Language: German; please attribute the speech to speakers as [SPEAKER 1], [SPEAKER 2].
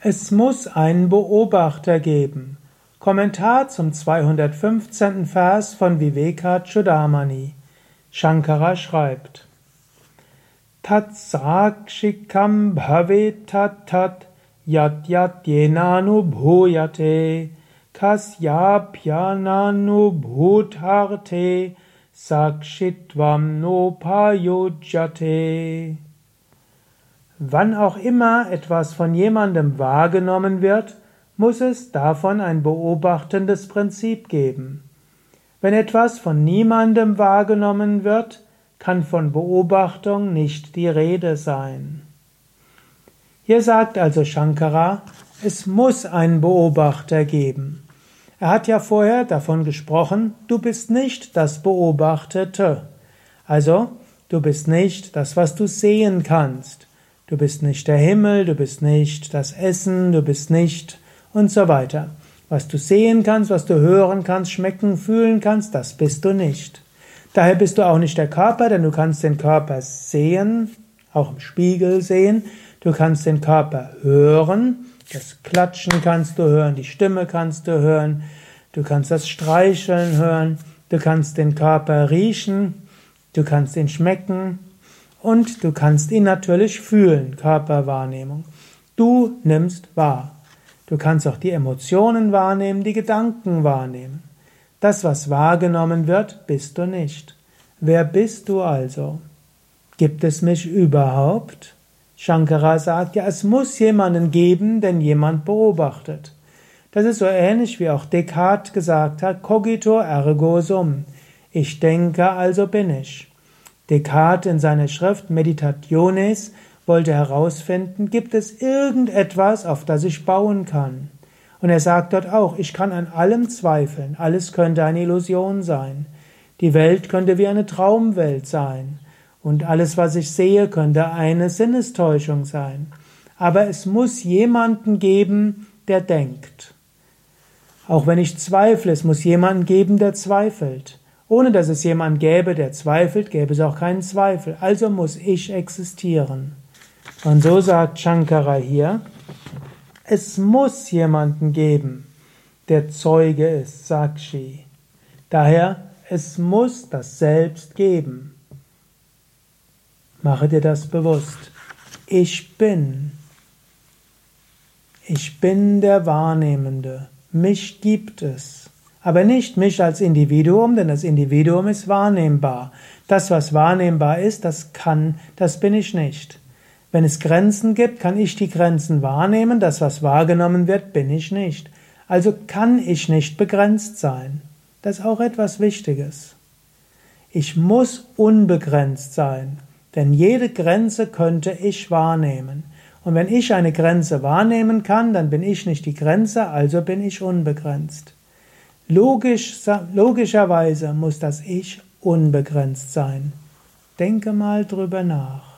[SPEAKER 1] Es muss einen Beobachter geben. Kommentar zum 215. Vers von Vivekachudamani. Shankara schreibt: Tatsakshikam bhavetat tat yat yat yenanu bhuyate kasyapyananu bhutarte sakshitvam nopayojate Wann auch immer etwas von jemandem wahrgenommen wird, muss es davon ein beobachtendes Prinzip geben. Wenn etwas von niemandem wahrgenommen wird, kann von Beobachtung nicht die Rede sein. Hier sagt also Shankara, es muss einen Beobachter geben. Er hat ja vorher davon gesprochen, du bist nicht das Beobachtete. Also, du bist nicht das, was du sehen kannst. Du bist nicht der Himmel, du bist nicht das Essen, du bist nicht und so weiter. Was du sehen kannst, was du hören kannst, schmecken, fühlen kannst, das bist du nicht. Daher bist du auch nicht der Körper, denn du kannst den Körper sehen, auch im Spiegel sehen. Du kannst den Körper hören, das Klatschen kannst du hören, die Stimme kannst du hören, du kannst das Streicheln hören, du kannst den Körper riechen, du kannst ihn schmecken, und du kannst ihn natürlich fühlen, Körperwahrnehmung. Du nimmst wahr. Du kannst auch die Emotionen wahrnehmen, die Gedanken wahrnehmen. Das, was wahrgenommen wird, bist du nicht. Wer bist du also? Gibt es mich überhaupt? Shankara sagt ja, es muss jemanden geben, denn jemand beobachtet. Das ist so ähnlich wie auch Descartes gesagt hat, cogito ergo sum. Ich denke, also bin ich. Descartes in seiner Schrift Meditationes wollte herausfinden, gibt es irgendetwas, auf das ich bauen kann? Und er sagt dort auch, ich kann an allem zweifeln, alles könnte eine Illusion sein. Die Welt könnte wie eine Traumwelt sein. Und alles, was ich sehe, könnte eine Sinnestäuschung sein. Aber es muss jemanden geben, der denkt. Auch wenn ich zweifle, es muss jemanden geben, der zweifelt. Ohne dass es jemand gäbe, der zweifelt, gäbe es auch keinen Zweifel. Also muss ich existieren. Und so sagt Shankara hier, es muss jemanden geben, der Zeuge ist, Sakshi. Daher, es muss das Selbst geben. Mache dir das bewusst. Ich bin. Ich bin der Wahrnehmende. Mich gibt es. Aber nicht mich als Individuum, denn das Individuum ist wahrnehmbar. Das, was wahrnehmbar ist, das kann, das bin ich nicht. Wenn es Grenzen gibt, kann ich die Grenzen wahrnehmen, das, was wahrgenommen wird, bin ich nicht. Also kann ich nicht begrenzt sein. Das ist auch etwas Wichtiges. Ich muss unbegrenzt sein, denn jede Grenze könnte ich wahrnehmen. Und wenn ich eine Grenze wahrnehmen kann, dann bin ich nicht die Grenze, also bin ich unbegrenzt. Logisch, logischerweise muss das Ich unbegrenzt sein. Denke mal drüber nach.